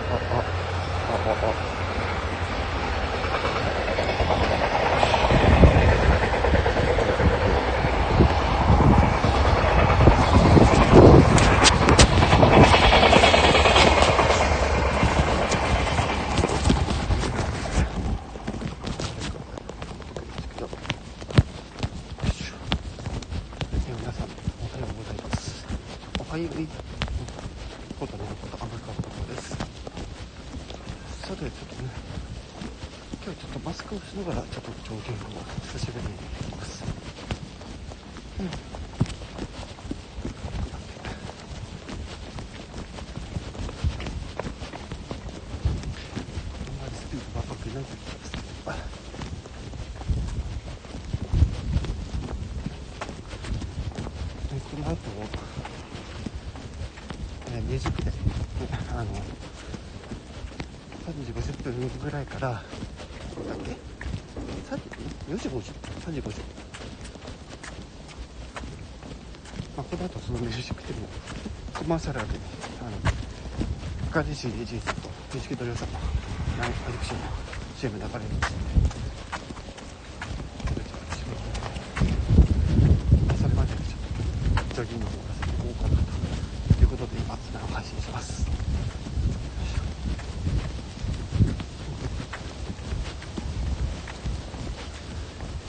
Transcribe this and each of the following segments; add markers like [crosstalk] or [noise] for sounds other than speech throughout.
ああああああさんおはようございますおはようことのこと天川ことですさてちょっとね今日ちょっとマスクをしながらちょっとジョギングを久しぶりにできますうんあんまりスピードが速くないと言ってますでこの後、えー、ミュージックで、ね、あの3時50分ぐらいからだっけ3時4時50 3時50まあ、この後そのミュージックでもコマーシャルで、ね、あの深地市エジーさんとミュージックドリオさんのナイアディクションの CM 流れるんですそれまでにちょっとジョギングをさせていこうかなということで今生配信します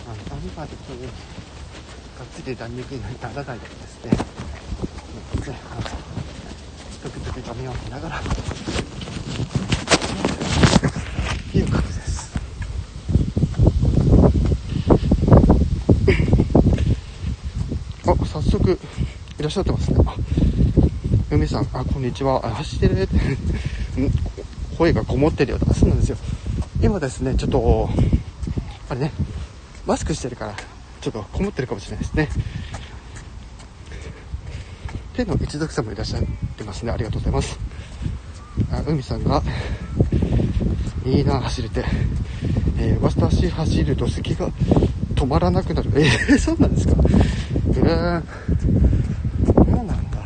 あのアンバーでこうがっつり弾力にならないようにですね画面を見ながら。いう感じです。あ早速いらっしゃってますね。あ梅さんあこんにちは。あ走ってる。[laughs] ん声がこもってるようだそうなんですよ。今ですねちょっとあれねマスクしてるからちょっとこもってるかもしれないですね。手の一族さんもいらっしゃってますね。ありがとうございます。あ海さんがいいな走れて、えー私走ると咳が止まらなくなる。えー、[laughs] そうなんですか。えー、そうなんだ。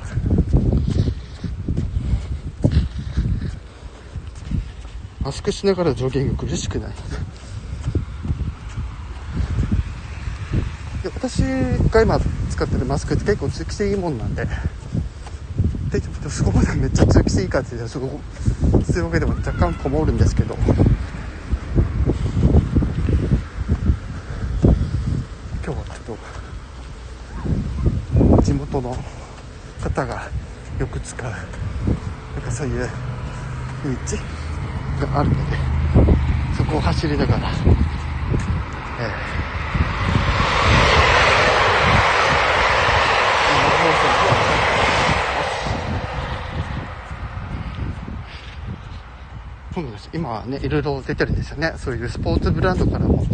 マスクしながらジョギング苦しくない。で私が今使ってるマスクって結構通気性いいもんなんで。でそこまでめっちゃ通気性いいかっていうとそこそういわけでも若干こもるんですけど。今日はちょっと地元の方がよく使うなんかそういう道があるのでそこを走りながら、えそうなんです。今はねいろいろ出てるんですよね。そういうスポーツブランドからも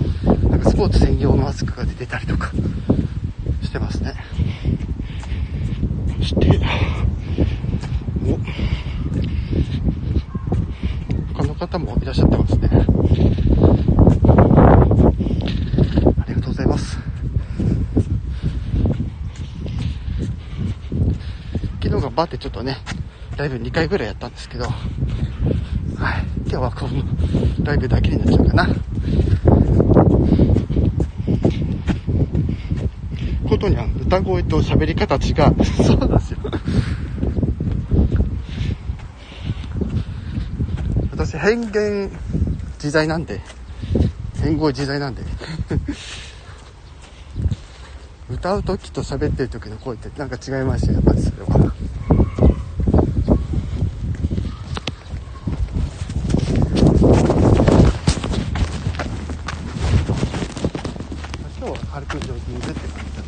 なんかスポーツ専用のマスクが出てたりとかしてますね。そしてお。他の方もいらっしゃってますね。ありがとうございます。昨日がバってちょっとねライブ2回ぐらいやったんですけどはい、今日はこのライブだけになっちゃうかな。ことには歌声と喋り方違う。そうなんですよ。私変幻自在なんで、変声自在なんで。[laughs] 歌う時と喋ってる時の声ってなんか違いましたよ、やっぱりそれは。今日は軽くジョギングって感じなの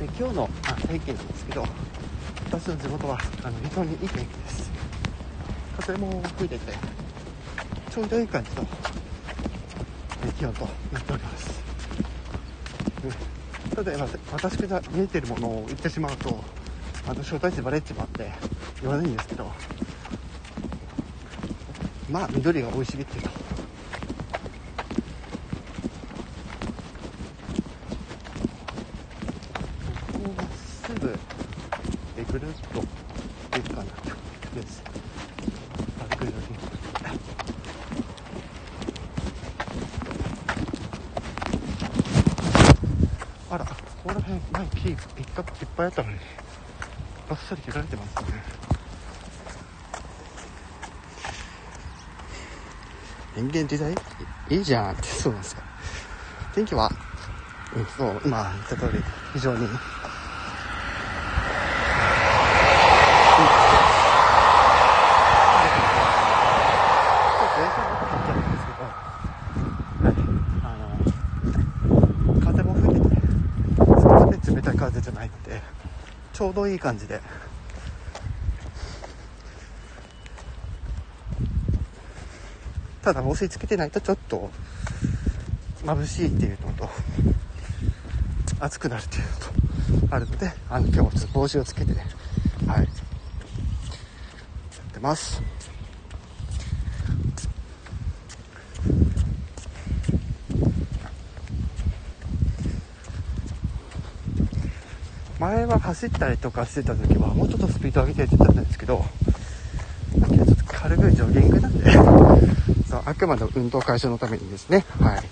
でで今日のあ天気なんですけど私の地元はあの非常にいい天気です風ちょうどいい感じの気温となっております。ただ今私が見えてるものを言ってしまうとあの招待地バレっちまって言わないんですけど。まあ緑が生い茂っているとここまっすぐてぐるっといくかなですあぐるりあらここら辺前木いっぱいあったのに。切られてますね。変幻自在いいじゃん。ってそうなんですよ天気は、うん、そう。今言った通り非常に風も吹いてて少しね冷たい風じゃないのでちょうどいい感じで。ただ帽子つけてないとちょっと眩しいっていうのと暑くなるっていうのとあるのであの今日はちょっと帽子をつけてはい。やってます。前は走ったりとかしてた時はもうちょっとスピード上げてやってたんですけど今日はちょっと軽いジョギングなんで [laughs] そうあくまで運動解消のためにですね。はい。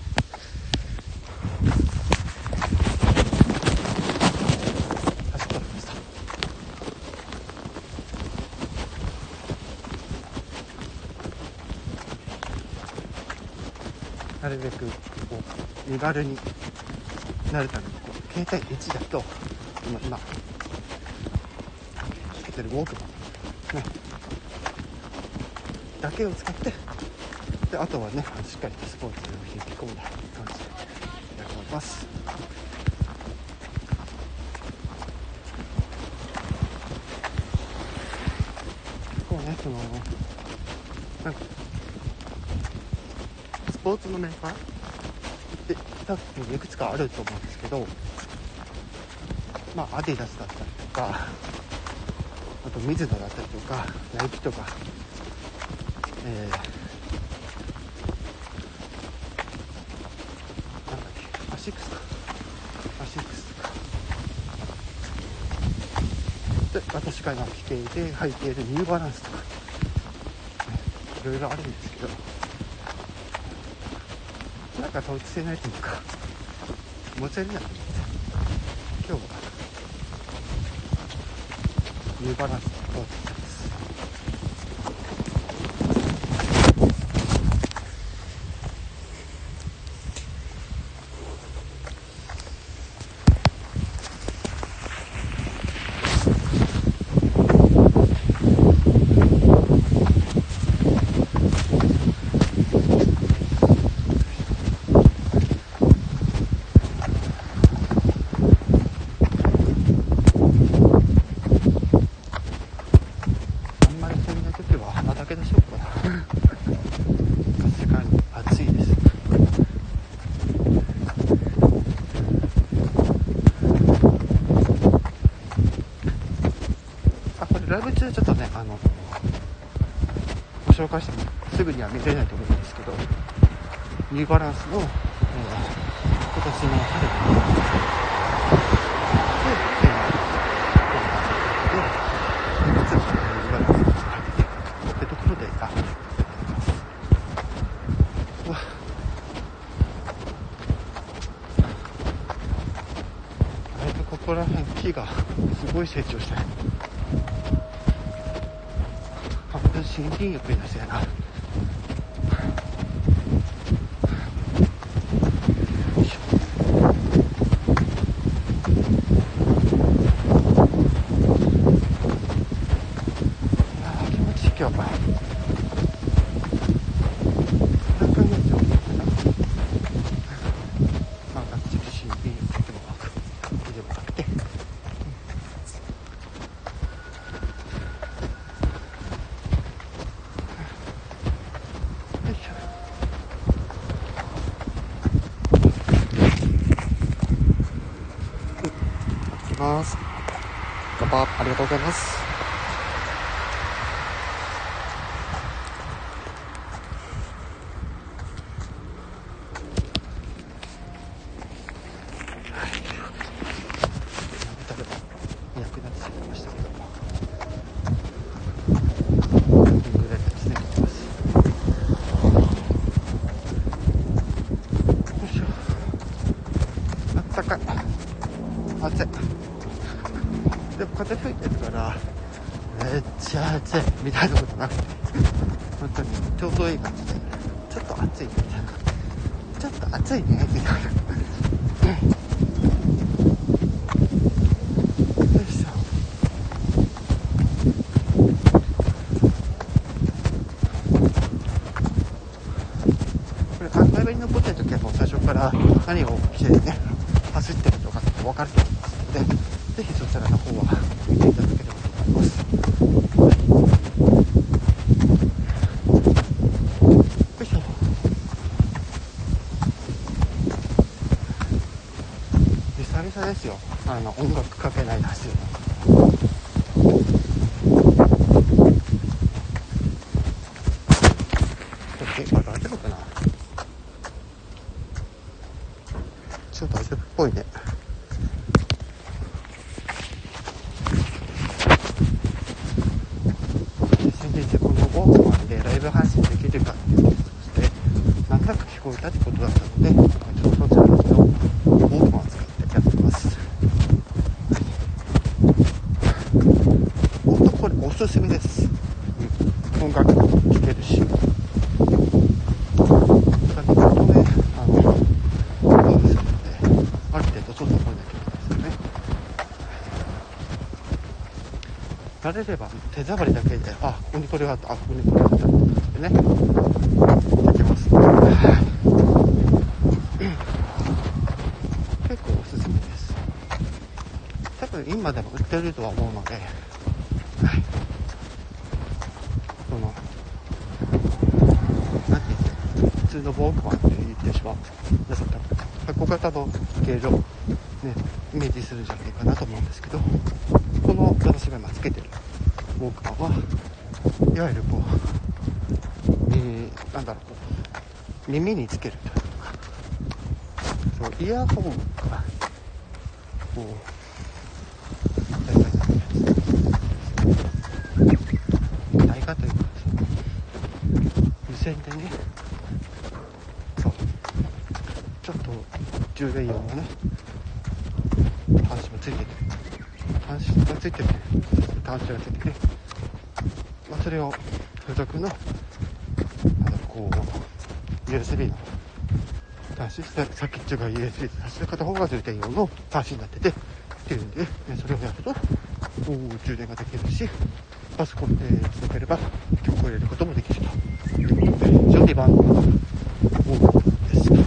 走っておりました。なるべくこう身軽になるためにこう携帯1だと今今。つけてる？ウォークマンね。だけを使って。であとはねしっかりとスポーツを引き込んだ感じでやっております。結構ねそのなんか。スポーツのメーカーって多分いくつかあると思うんですけど。まあアディダスだったりとかあとミズノだったりとかナイキとかえー、なんだっけ？アシックス。かアシックス。とかで私が今着ていて履いているニューバランスとか、いろいろあるんですけどなんか統一性ないというか持ち上げないと思って今日は。ニューバランスを買おうと思ってますあんまりそんな時は鼻だけ出しようかなさすがに暑いですあこれライブ中ちょっとねあのご紹介してもすぐには見れないと思うんですけどニューバランスの、えー今年の春で、えーで、夏にニューバランスが入ってところで、あ、わだいぶここら辺木がすごい成長してる。半分森林浴になせやな。よいしょあー気持ちいい今日は何回やってもいいのかなまあがっつり森林浴でもなくでもなくて、うんよいしょいきます乾杯ありがとうございますはい食べたら200なですされてましたけどもグレーですね来てますよいしょあったかい暑いでも風吹いてるからめっちゃ暑いみたいなことなくて本当にちょうどいい感じでちょっと暑いみたいなちょっと暑いねみたいなよいしょこれ考え目に残ってる時はもう最初から何を着てね走ってるとかって分かます。のでぜひそちらの方は見ていただければと思います。よいしょ久々ですよあの音楽かけないで走るの時計まだ大丈夫かなちょっと大丈夫っぽいね先日このウォークマンでライブ配信できるかっていうこととしてなんとなく聞こえたってことだったので今回ちょっとそちらのウォークマンを使ってやってます本当これおすすめです、うん、音楽聴けるしただ意外とねあのそうですのである程度操作覚えなきゃいけないですよね慣れれば手触りだけであここにこれがあったあここにこれがあったってね。できます。結構おすすめです。多分今でも売ってるとは思うので、はい、このなんて言って普通のウォークマンって言ってしまう。皆さん多分箱型の形状ねイメージするんじゃないかなと思うんですけどこの私が今つけてるウォークマンはいわゆるこう、えーなんだろうこう耳につけるというか。そうイヤホンがこう台画台画というか無線でねそうちょっと充電用のね端子もついてて端子がついてて端子がついてて、まあ、それを付属のあのこう USB の端子さ先っちが USB で端子の片方が充電用の端子になっててっていうんで、それをやると充電ができるしパソコンでつなげれば曲を入れることもできるということで非常に万能なものですよ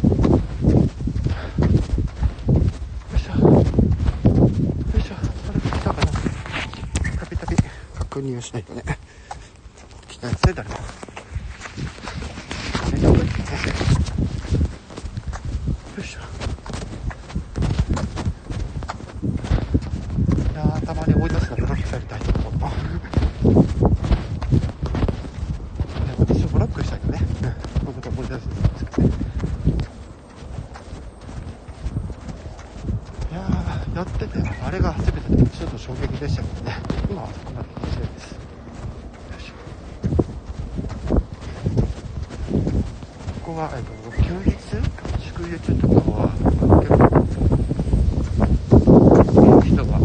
いしょよいしょあれ来たかなたびたび確認をしないとね来たやつで誰も大丈夫ですねよいしょいやーたまに追い出すのブロックされたいと思うの私をブロックしたいとね、うん、このこと思い出すんですけどねいやーやっててあれが初めてでちょっと衝撃でしたけどね今はそこまで気持ちいいですよいしょここは、えっと、休日？祝日と？かは結構見る人がい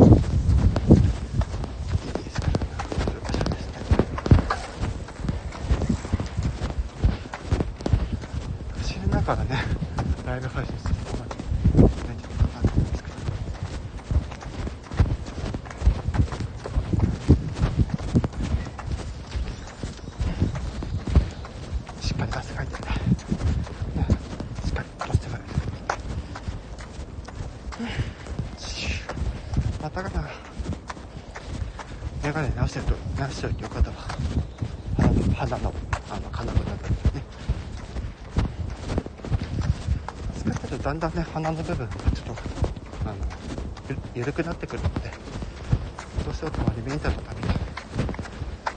いですからそういう場所ですね知らながらねライブ配信するのが何時間かかるんですけどしっかり汗かいてねねしっかり洗ってからまたかなメガネ直してると直しておいてよかったわ鼻の鼻のあの金具だったりね使ってるとだんだんね鼻の部分がちょっとあのゆ緩くなってくるのでどうしてもたまにメンタルのために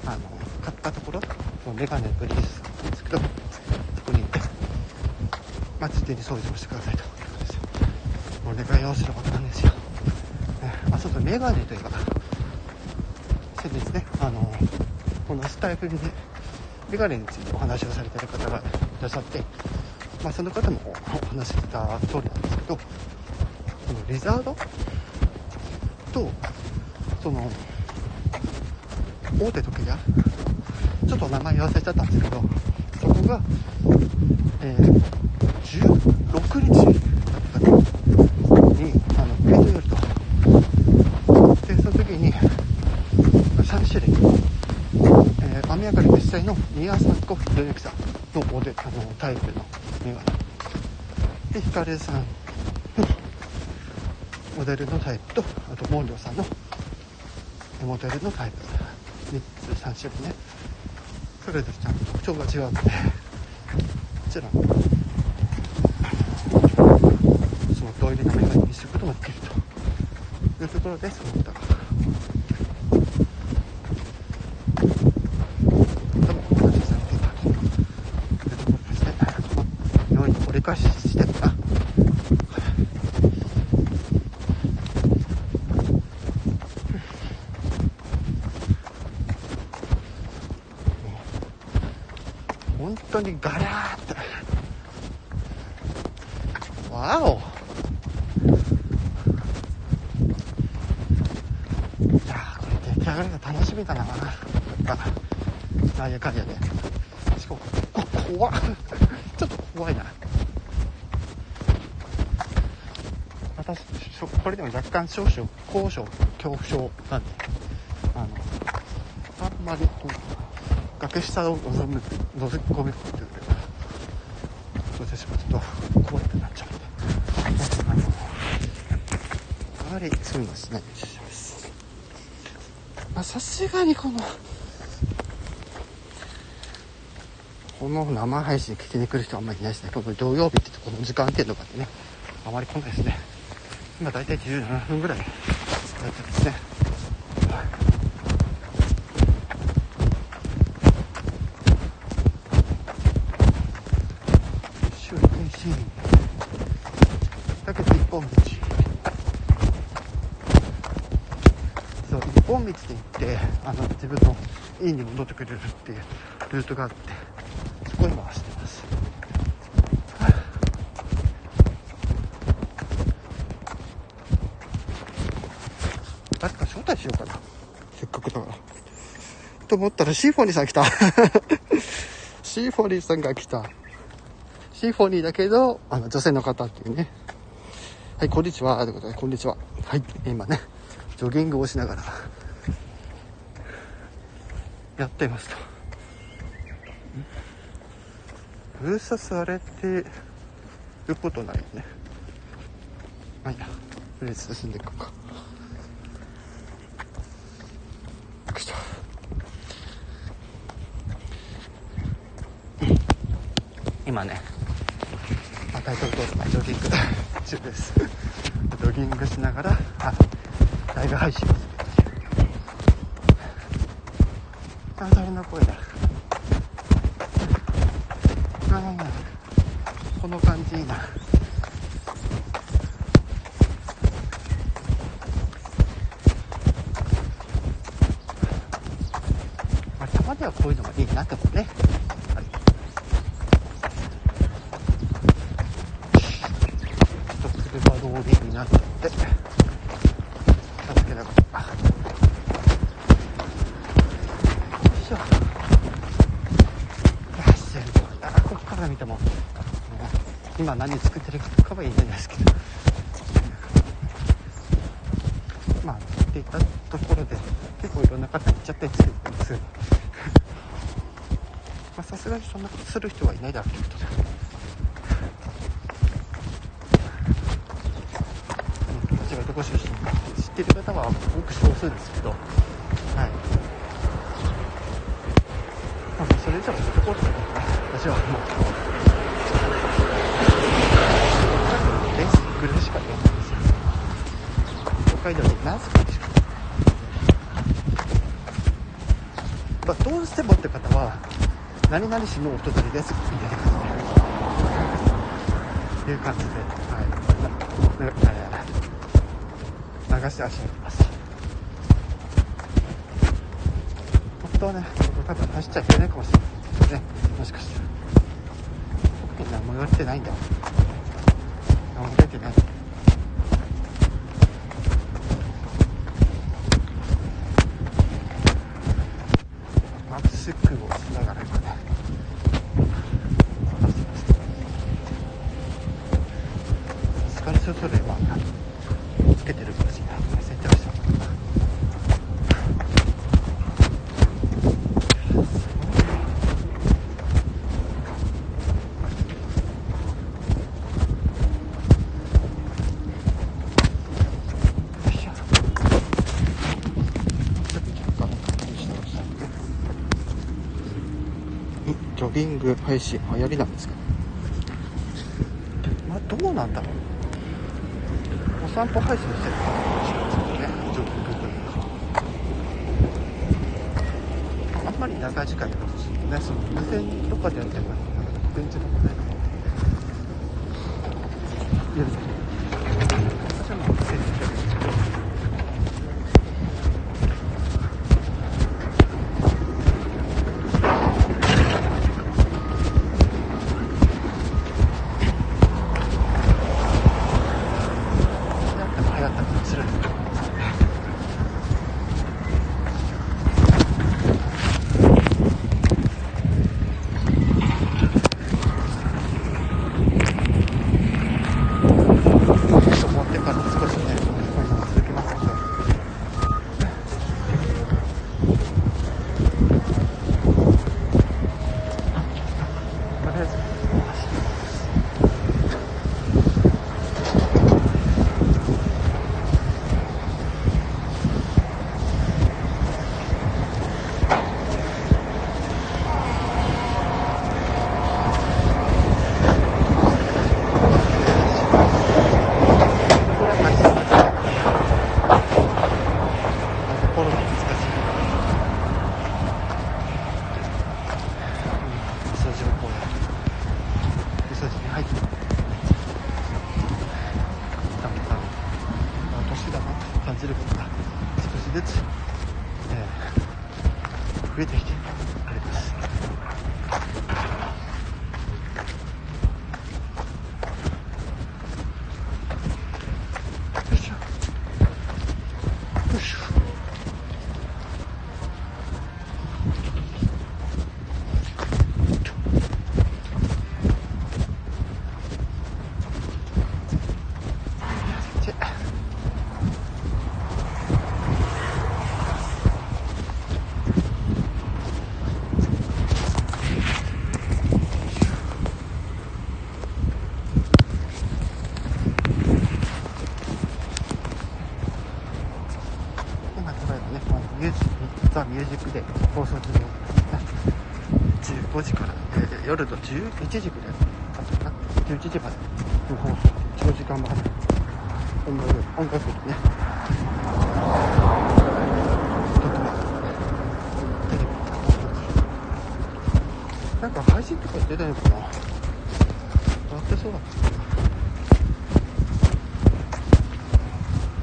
あの買ったところもうメガネブリースなんですけどそこに行ってまあついでに掃除もしてくださいということですよ。お願いをすることなんですよ、ね、あそうそうメガネといえば先日ねあのこのスタイフでねメガネについてお話をされてる方がいらっしゃって、まあ、その方もお話してた通りなんですけどこのリザードとその大手時計屋ちょっと名前忘れちゃったんですけどそこが、えー、16日だったにあのイベントよりと。でその時に3種類、えー、網上がり実際のニアさんとひろゆきさんのモデあのタイプのでヒカルさん。のモデルのタイプとあとモンリョさんのモデルのタイプ。3つ3種類ね。それぞれちゃんと特徴が違うので。こちらその通りのメガネにすることもできるというところでその他ともお話しされていたというところですね良い折り返ししてるな本当にガラーッとわおいやーこれ出来上がりが楽しみだななんかなんやかんやでしかもこ怖っちょっと怖いな私これでも若干少々高所恐怖症なんであのあんまりこう崖下を覗む覗き込みっていうそうしてしまうと怖くなっちゃうのであのあまりそういうのしないようにしますまあさすがにこのこの生配信聞きに来る人はあんまりいないですね。この土曜日ってこの時間っていうのがあってね、あまり来ないですね。今大体17分ぐらいやってますね。だけど一本道そう一本道で行ってあの自分の家に戻ってくれるっていうルートがあってそこに回してます誰か招待しようかなせっかくだからと思ったらシーフォニーさん来た [laughs] シーフォニーさんが来たシンフォニーだけど、あの、女性の方っていうね。はい、こんにちは。ということで、こんにちは。はい、今ね、ジョギングをしながら、やってますと。封鎖されてることないよね。まあいいや、とりあえず進んでいこうか。今ね。まあタイトル通りジョギング中です。[laughs] ジョギングしながらあライブ配信。をするあそれの声だあこの感じいいな。まあ、たまにはこういうのがいいなって思うねなって助けながらよいしょよしあここから見ても今何作ってるかは言えないですけど。まあっていったところで結構いろんな方行っちゃったりするんです。まあさすがにそんなことする人はいないだろうとい何々市のお隣です。みたいな感じでい。う感じで、はい、な流して走ります。本当はね多分走っちゃいけないかもしれないですね。もしかしたら。みんな戻ってないんだ。戻ってない。ビング配信流行りなんですか？夜の11時ぐらい11時まで長時間もある音楽音楽ね。なんか配信とか出ないのかなやって。そうだった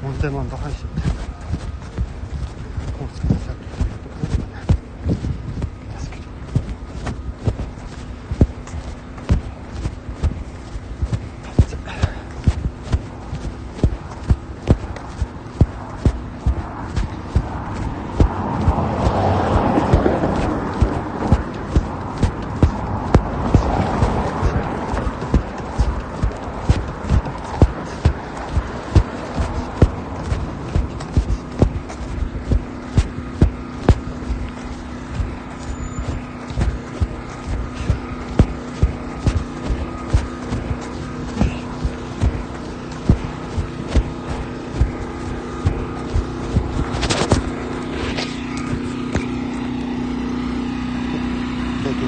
問マンド配信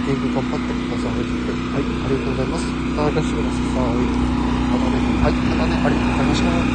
研究頑張ってください。はい、ありがとうございます。いただきました。い、またね。はい、またね。ありがとうございました。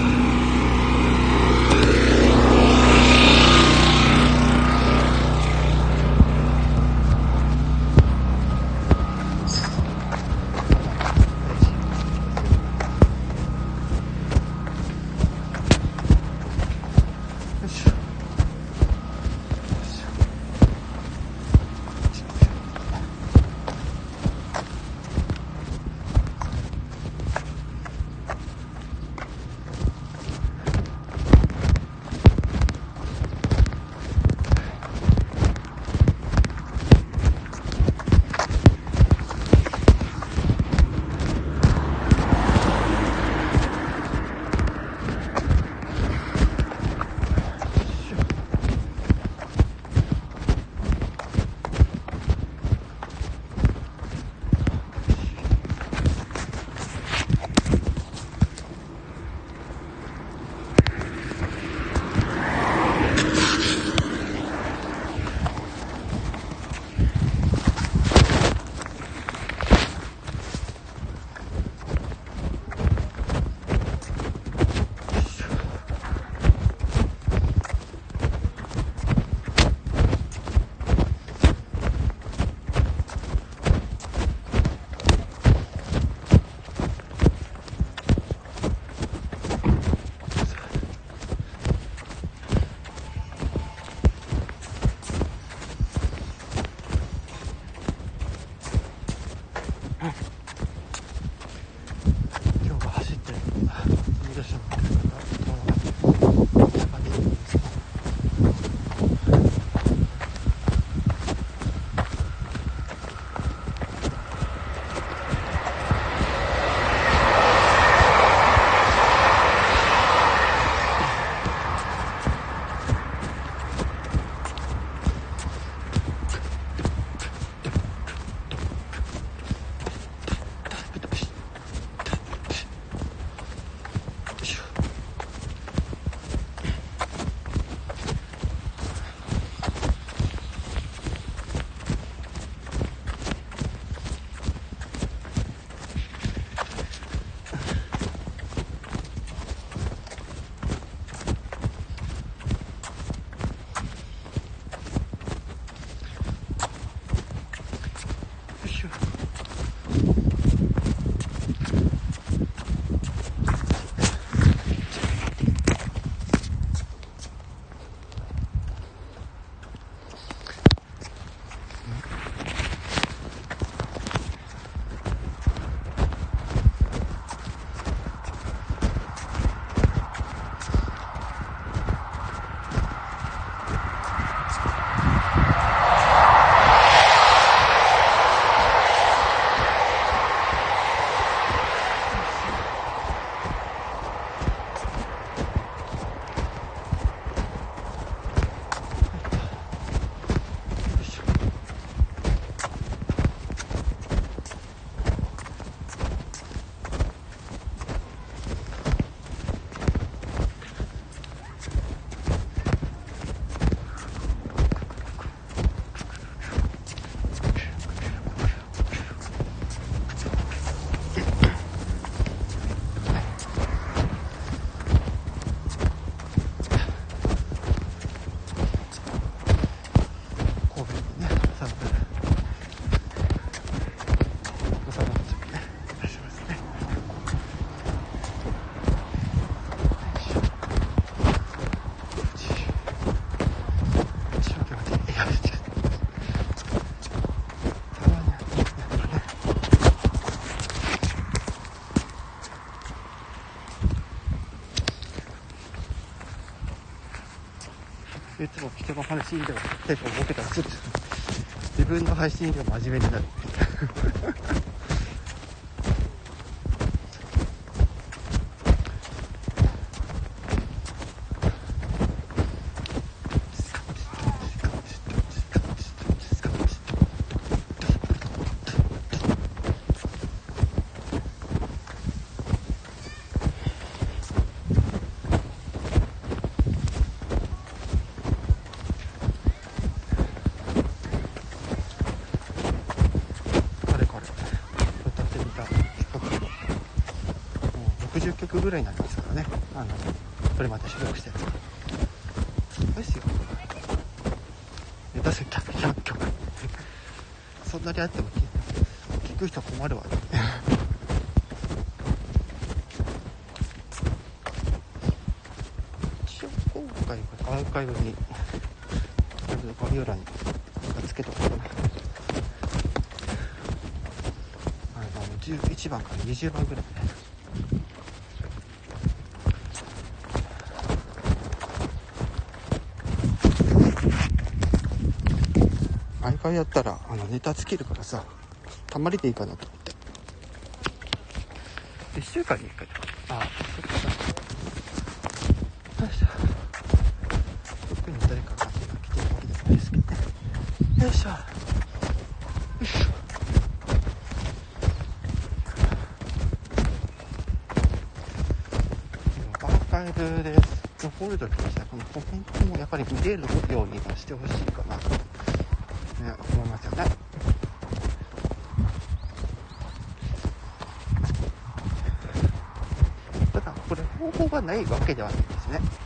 人の話では結構ボケたらちょっと自分の配信では真面目になるかれこれ歌ってみた企画もう60曲ぐらいになりますからねあのこれまで収録したやつがすごいですよネタ数100 100曲そんなにあっても聞聞く人困るわね一応今回はアーカイブに概要欄につけとこうかな。あの11番から20番ぐらいね。毎回やったらあのネタ尽きるからさたまりでいいかなと思って。1週間に1回だああそっかよいしょ特に誰かが今来てるわけでもないですけどねよいしょよいしょライブで残るときにさこのコメントもやっぱり見れるようにはしてほしいかなと、ね、思いますよね。ただこれ方法がないわけではないですね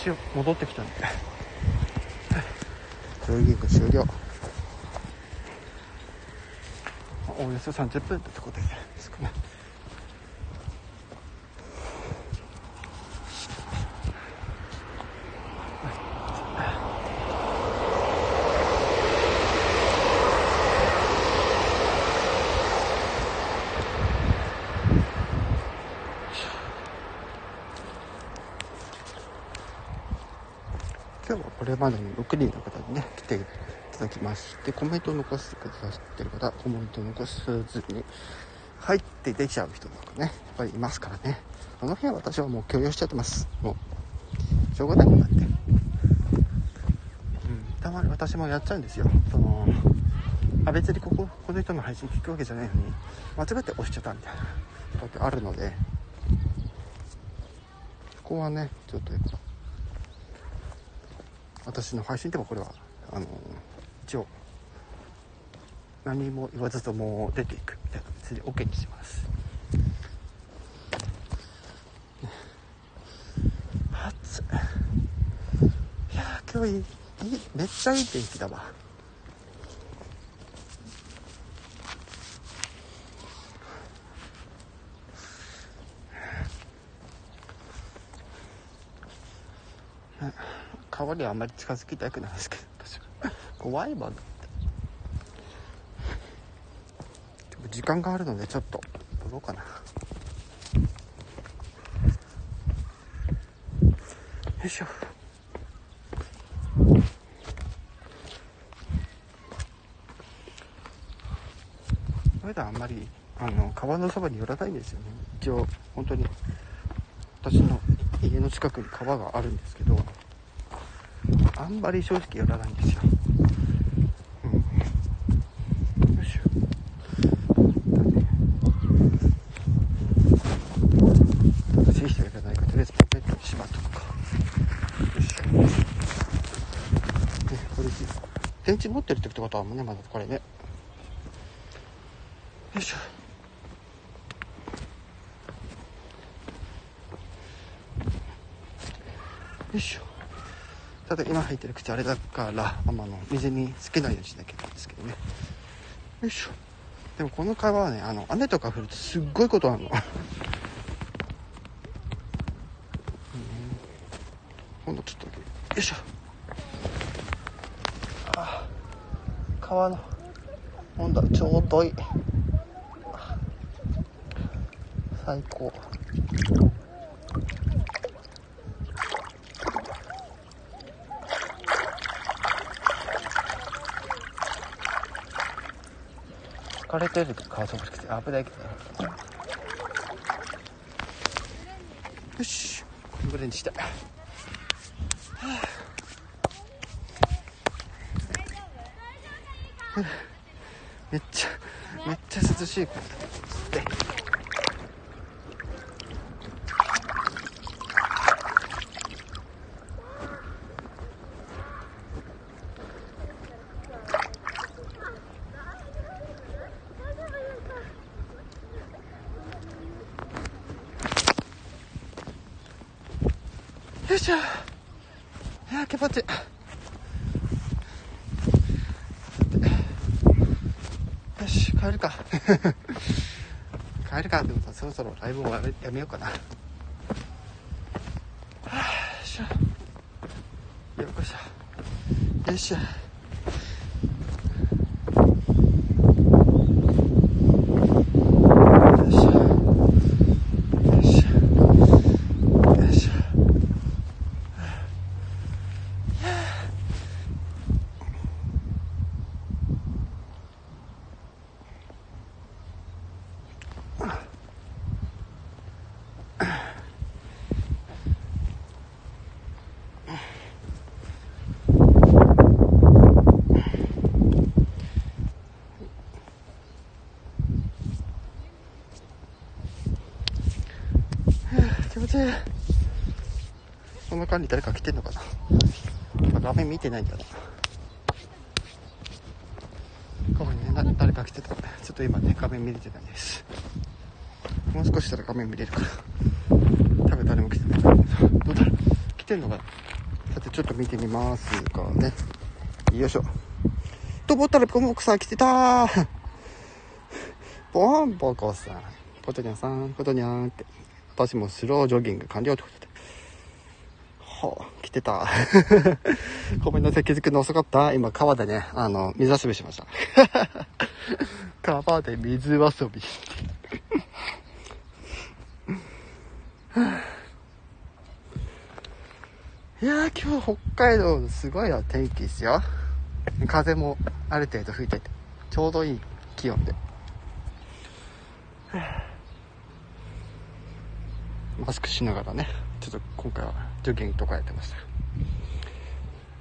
し戻ってきたん [laughs] でジョギング終了。おおよそ30分ってとこでですかね今日はこれまでに6人の方にね来ていただきましてコメントを残してくださってる方コメントを残さずに入って出ちゃう人とかねやっぱりいますからね。その辺は私はもう許容しちゃってます。もうしょうがない。もんだってうん。たまに私もやっちゃうんですよ。そのあ別にこここの人の配信聞くわけじゃないのに間違って押しちゃったみたいなことってあるのでそこはねちょっとやっぱ私の配信でもこれはあの一応何も言わずとも出ていくみたいな形で OK にします。暑いいや今日いいいいめっちゃいい天気だわね川にはあんまり近づきたくないですけど。私は怖いもんだって。でも時間があるのでちょっと撮ろうかな。よいしょ。まだあんまりあの川のそばに寄らないんですよね。一応本当に私の家の近くに川があるんですけど。あんまり正直寄らないんですよ。うん。よいしょ。だね。正しい人がいらないか、とりあえずポケットにしまっとくか。よいしょ。ね、これで電池持ってるってことはもうね、まだこれね。よいしょ。よいしょ。ただ今入ってる口あれだから、あんまあの水につけないようにしなきゃいけないんですけどね。よいしょ。でもこの川はねあの雨とか降るとすっごいことあるの。[laughs] うん。ほんのちょっとだけ。よいしょ。あ川の温度ちょうどいい。最高疲れてる顔そこ来て危ないけどよしこのぐらいにした。[sighs] めっちゃめっちゃ涼しいでよいしょいやー気持ちいいよし帰るか帰るかでもさそろそろライブもやめようかな。はあよいしょ。よっこいしょよいしょよいしょ。よいしょよいしょ気持ちいいこの間に誰か来てんのかな？画面見てないんだよな。ここにね。な誰か来てたちょっと今ね画面見れてないです。もう少ししたら画面見れるから多分誰も来てないどうだろう来てんのかな？さてちょっと見てみますかね。よいしょ。と思ったらポンポコさん来てた。ーポンポコさん。ポトニャさん。ポトニャンって。私もスロージョギング完了ということではあ、来てた。[laughs] ごめんなさい、気づくの遅かった。今、川でね、あの、水遊びしました。[laughs] 川で水遊び。[laughs] いやー、今日北海道すごいよ、天気ですよ。風もある程度吹いてて、ちょうどいい気温で。[sighs] マスクしながらね、ちょっと今回はジョギングとかやってました。い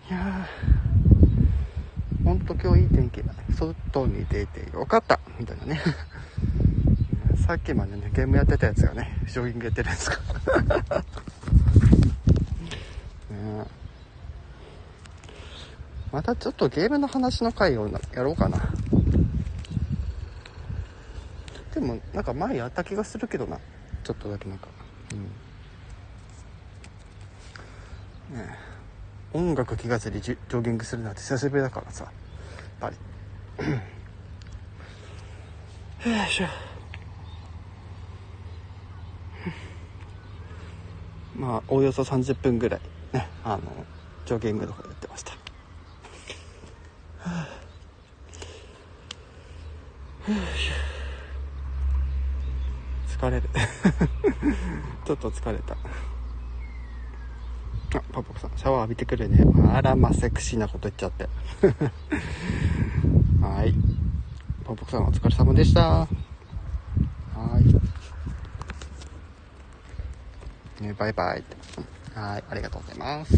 やー、ほんと今日いい天気だ。外に出てよかったみたいなね。[laughs] さっきまでね、ゲームやってたやつがね、ジョギングやってるんですか。[laughs] ねまたちょっとゲームの話の回をやろうかな。でも、なんか前やった気がするけどな。ちょっとだけなんか。うん。ねえ音楽聴かずにジョジョギングするなんて久しぶりだからさ。やっぱり。よいしょ。まあ、おおよそ30分ぐらいね、あの、ジョギングとかやってました。はあよいしょ疲れる。[laughs] ちょっと疲れた。シャワー浴びてくるね。あら、まあ、セクシーなこと言っちゃって。[laughs] はい。ポンポコさん、お疲れ様でした。はい。ね、バイバイ。はい、ありがとうございます。い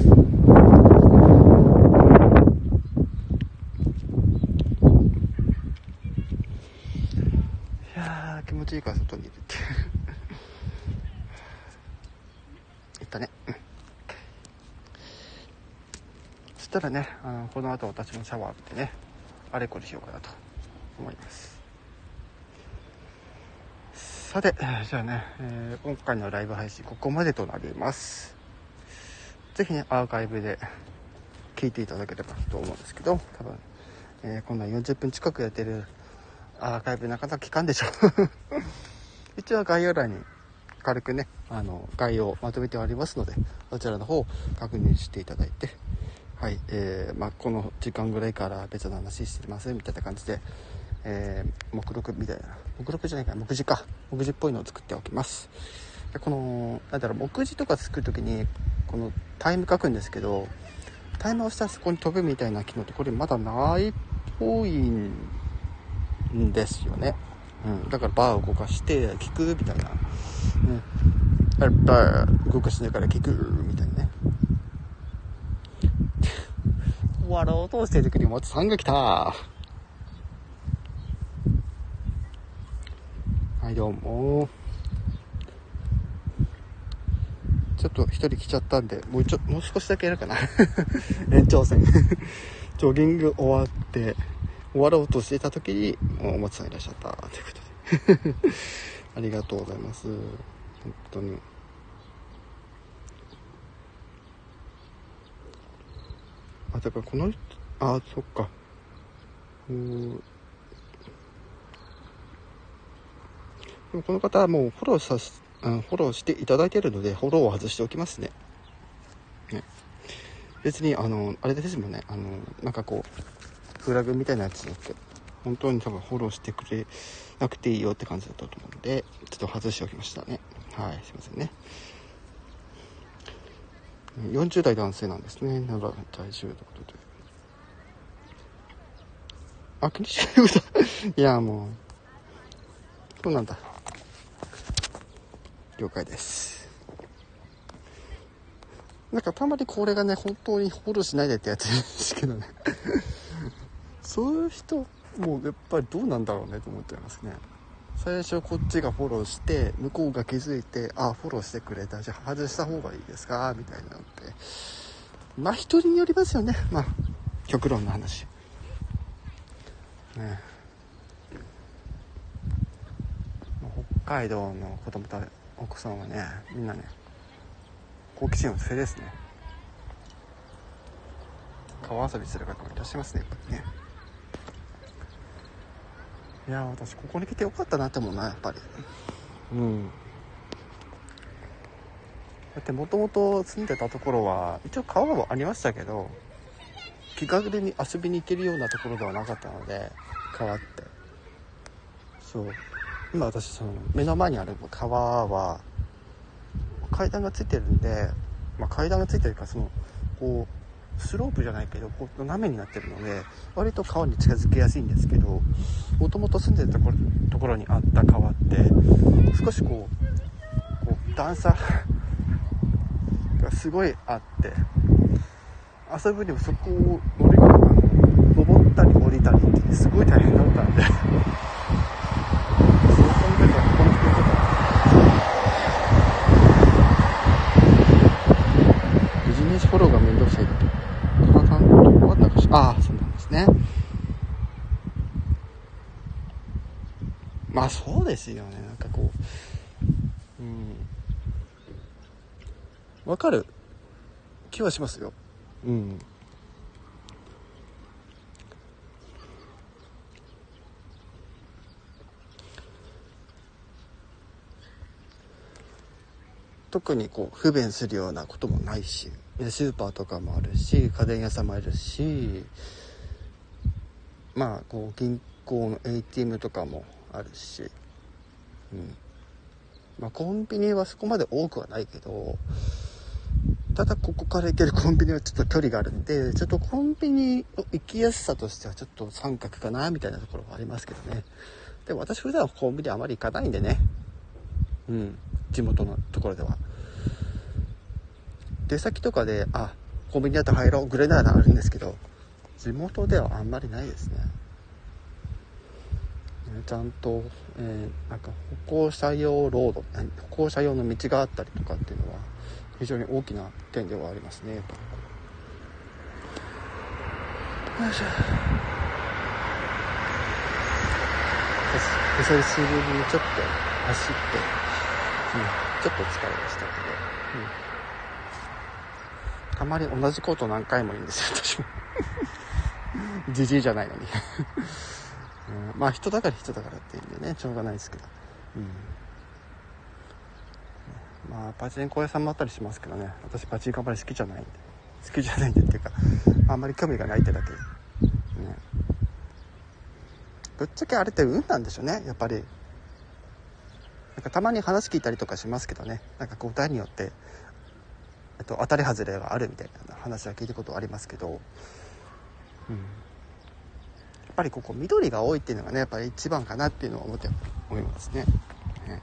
やー、気持ちいいから外にいるって。いったね。うんそたらね、あのこの後私もシャワー浴びてね、あれこれしようかなと思います。さて、じゃあね、えー今回のライブ配信ここまでとなります。ぜひね、アーカイブで聞いていただければと思うんですけど、多分、えーこんな40分近くやってるアーカイブなかなか聞かんでしょ。[laughs] 一応概要欄に軽くね、あの、概要をまとめてありますので、そちらの方を確認していただいて、はい、えー、まあ、この時間ぐらいから別の話してますみたいな感じで、えー、目録みたいな、目録じゃないかな、目次か、目次っぽいのを作っておきます。でこの、なんだろう、目次とか作るときに、このタイム書くんですけど、タイムをしたらそこに飛ぶみたいな機能ってこれまだないっぽいんですよね。うん、だからバーを動かして聞くみたいな。うん、バー動かしながら聞くみたいなね。終わろうとしてる時に松さんが来た。はい、どうも。ちょっと一人来ちゃったんで、もうちょ、もう少しだけやるかな。[laughs] 延長戦。[laughs] ジョギング終わって、終わろうとしていた時に、お松さんいらっしゃったということで。[laughs] ありがとうございます。本当に。あ、だからこの人、あ、そっか。う。でもこの方はもうフォローさす、フォローしていただいているので、フォローを外しておきますね。ね別に、あの、あれですもんね、あの、なんかこう、フラグみたいなやつだって本当に多分フォローしてくれなくていいよって感じだったと思うんでちょっと外しておきましたねはいすいませんね40代男性なんですね。奈良在住ということで。あ気にしないこと。[laughs] いやもうそうなんだ。了解です。なんかたまにこれがね本当にフォローしないでってやつですけどね。[laughs] そういう人もやっぱりどうなんだろうねと思ってますね。最初こっちがフォローして向こうが気づいてあフォローしてくれた。じゃあ外した方がいいですか？みたいなのって。まあ人によりますよね。まあ極論の話。ね。北海道の子供とお子さんはねみんなね好奇心旺盛ですね。川遊びする方もいらっしゃいますねやっぱりね。いや私ここに来てよかったなって思うなやっぱり。うん。だってもともと住んでたところは一応川はありましたけど気軽に遊びに行けるようなところではなかったので川って。そう。今私その目の前にある川は階段がついてるんで、まあ、階段がついてるからそのこうスロープじゃないけどこう斜めになってるので割と川に近づきやすいんですけどもともと住んでたところにあった川って少しこうこう段差 [laughs] がすごいあって遊ぶにもそこを乗り越え登ったり降りたりってすごい大変だったんでその時はここに来てたビジネスフォローがめんどくさいだと。ああ、そうなんですね。まあそうですよね。なんかこう、うん。わかる？気はしますよ。うん。特にこう不便するようなこともないしスーパーとかもあるし家電屋さんもあるしまあこう銀行の ATM とかもあるし、うん。まあ、コンビニはそこまで多くはないけどただここから行けるコンビニはちょっと距離があるんでちょっとコンビニの行きやすさとしてはちょっと三角かなみたいなところはありますけどね。でも私普段コンビニあまり行かないんでね。うん。地元のところでは。出先とかであコンビニだと入ろうぐらいならあるんですけど地元ではあんまりないですね。ちゃんと、えー、なんか歩行者用ロード歩行者用の道があったりとかっていうのは非常に大きな点ではありますねよい。しょ久しぶりにちょっと走ってうん、ちょっと疲れましたけど、うん、たまに同じこと何回も言うんですよ、私も。じじい。じゃない。のにうん。まあ人だから人だからっていうんでね、しょうがないですけど。うん。まあパチンコ屋さんもあったりしますけどね。私パチンコあんまり好きじゃないんで。好きじゃないんでっていうかあんまり興味がないってだけ。ね。ぶっちゃけあれって運なんでしょうねやっぱり。なんかたまに話聞いたりとかしますけどね。なんか答えによって、えっと、当たり外れがあるみたいな話は聞いたことありますけど、うん、ぱりここ緑が多いっていうのがねやっぱり一番かなっていうのは思って思いますね。ね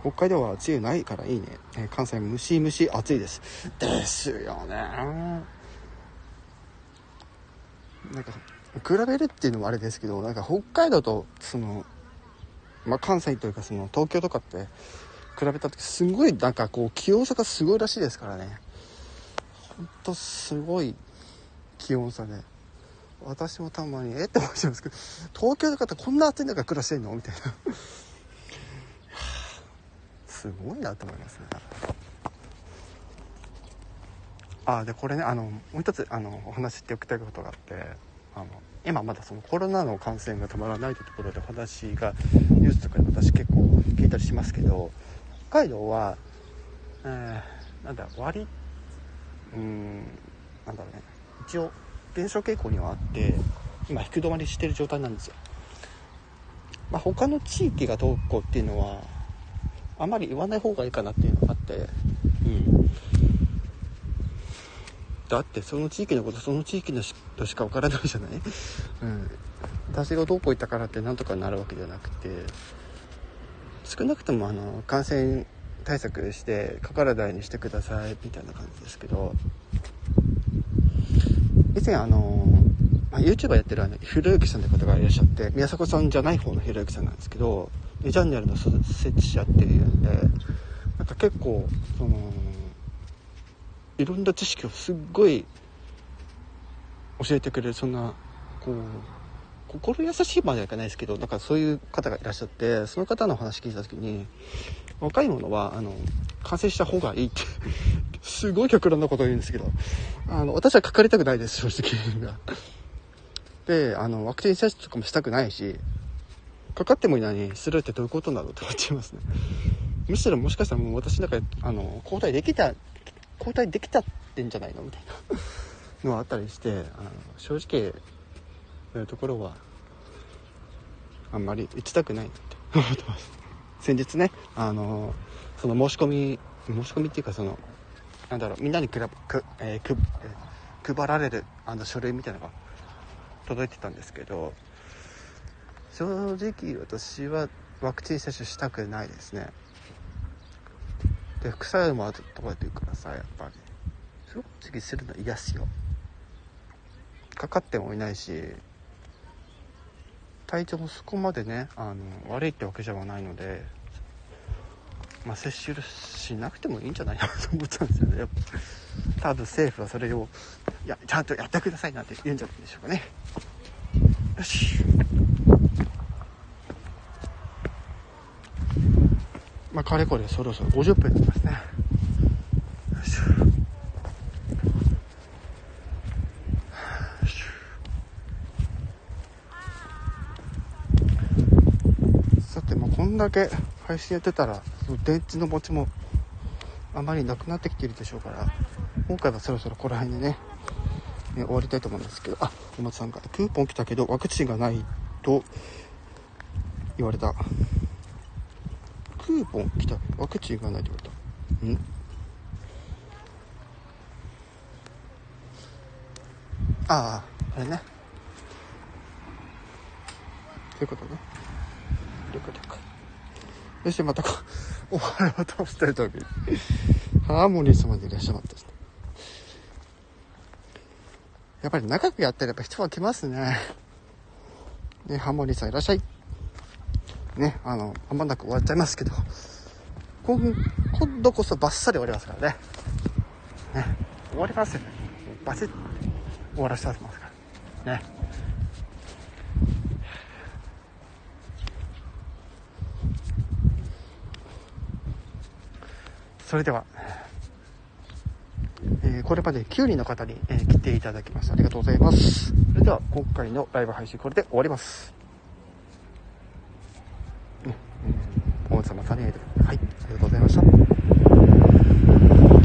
北海道は梅雨ないからいいね。え関西ムシムシ暑いです。ですよね。なんか、比べるっていうのもあれですけど、なんか北海道と、その、まあ、関西というかその東京とかって比べた時すごいなんかこう気温差がすごいらしいですからねほんとすごい気温差で私もたまにえ？って思っちゃうんですけど東京の方こんな暑い中暮らしてんの？みたいな。すごいなと思いますね。あでこれねあのもう一つあのお話しておきたいことがあってあの今まだそのコロナの感染が止まらないというところでお話がニュースとかで私結構聞いたりしますけど北海道は、えー、なんだ割うんなんだろうね。一応減少傾向にはあって今引き止まりしてる状態なんですよ。まあ、他の地域がどうこうっていうのはあまり言わない方がいいかなっていうのがあって、うん、だってその地域のことその地域の人しかわからないじゃない、うん、私がどうこう行ったからってなんとかなるわけじゃなくて少なくともあの感染対策してかからないにしてくださいみたいな感じですけど以前あの、まあ、YouTuber やってるあのひろゆきさんって方がいらっしゃって宮迫さんじゃない方のひろゆきさんなんですけどジャンネルの設置者っていうんでなんか結構そのいろんな知識をすっごい教えてくれるそんなこう心優しいまではいかないですけどなんかそういう方がいらっしゃってその方の話聞いた時に若い者はあの感染した方がいいってすごい極論なことを言うんですけどあの私はかかりたくないです正直が。であのワクチン接種とかもしたくないしかかってもいないのにするってどういうことなのって思っちゃいますねむしろもしかしたらもう私なんかあの交代できた交代できたってんじゃないのみたいなのはあったりしてあの正直そういうところはあんまり打ちたくないなって思ってます。[laughs] 先日ねあのその申し込み申し込みっていうかそのなんだろうみんなにくらく、えー、く、えー、配られるあの書類みたいなのが届いてたんですけど正直私はワクチン接種したくないですね。で副作用もあるとかって言うからさやっぱり。正直するの嫌っすよ。かかってもいないし体調もそこまでねあの悪いってわけじゃないのでまあ接種しなくてもいいんじゃないかなと思ったんですよね多分政府はそれをいやちゃんとやってくださいなんて言うんじゃないでしょうかねよしまあ、かれこれそろそろ50分になりますね。よいしょ。さて、もうこんだけ配信やってたら、その電池の持ちもあまりなくなってきてるでしょうから、今回はそろそろこの辺でね、ね終わりたいと思うんですけど、あ、小松さんが、クーポン来たけどワクチンがないと言われた。クーポン来たワクチンがないって言われた。ん？あああれね。ということね？了解了解そしてまたお笑いを倒したい時にハーモニー様でいらっしゃったですねやっぱり長くやってれば人は来ますねねハーモニーさんいらっしゃいね、あの、あんまなく終わっちゃいますけど、今今度こそバッサリ終わりますからね。ね、終わりますよね。バシッ終わらせてますから。ね。それでは、えー、これまで9人の方に、えー、来ていただきました。ありがとうございます。それでは今回のライブ配信これで終わります。王様サニーで。はい、ありがとうございました。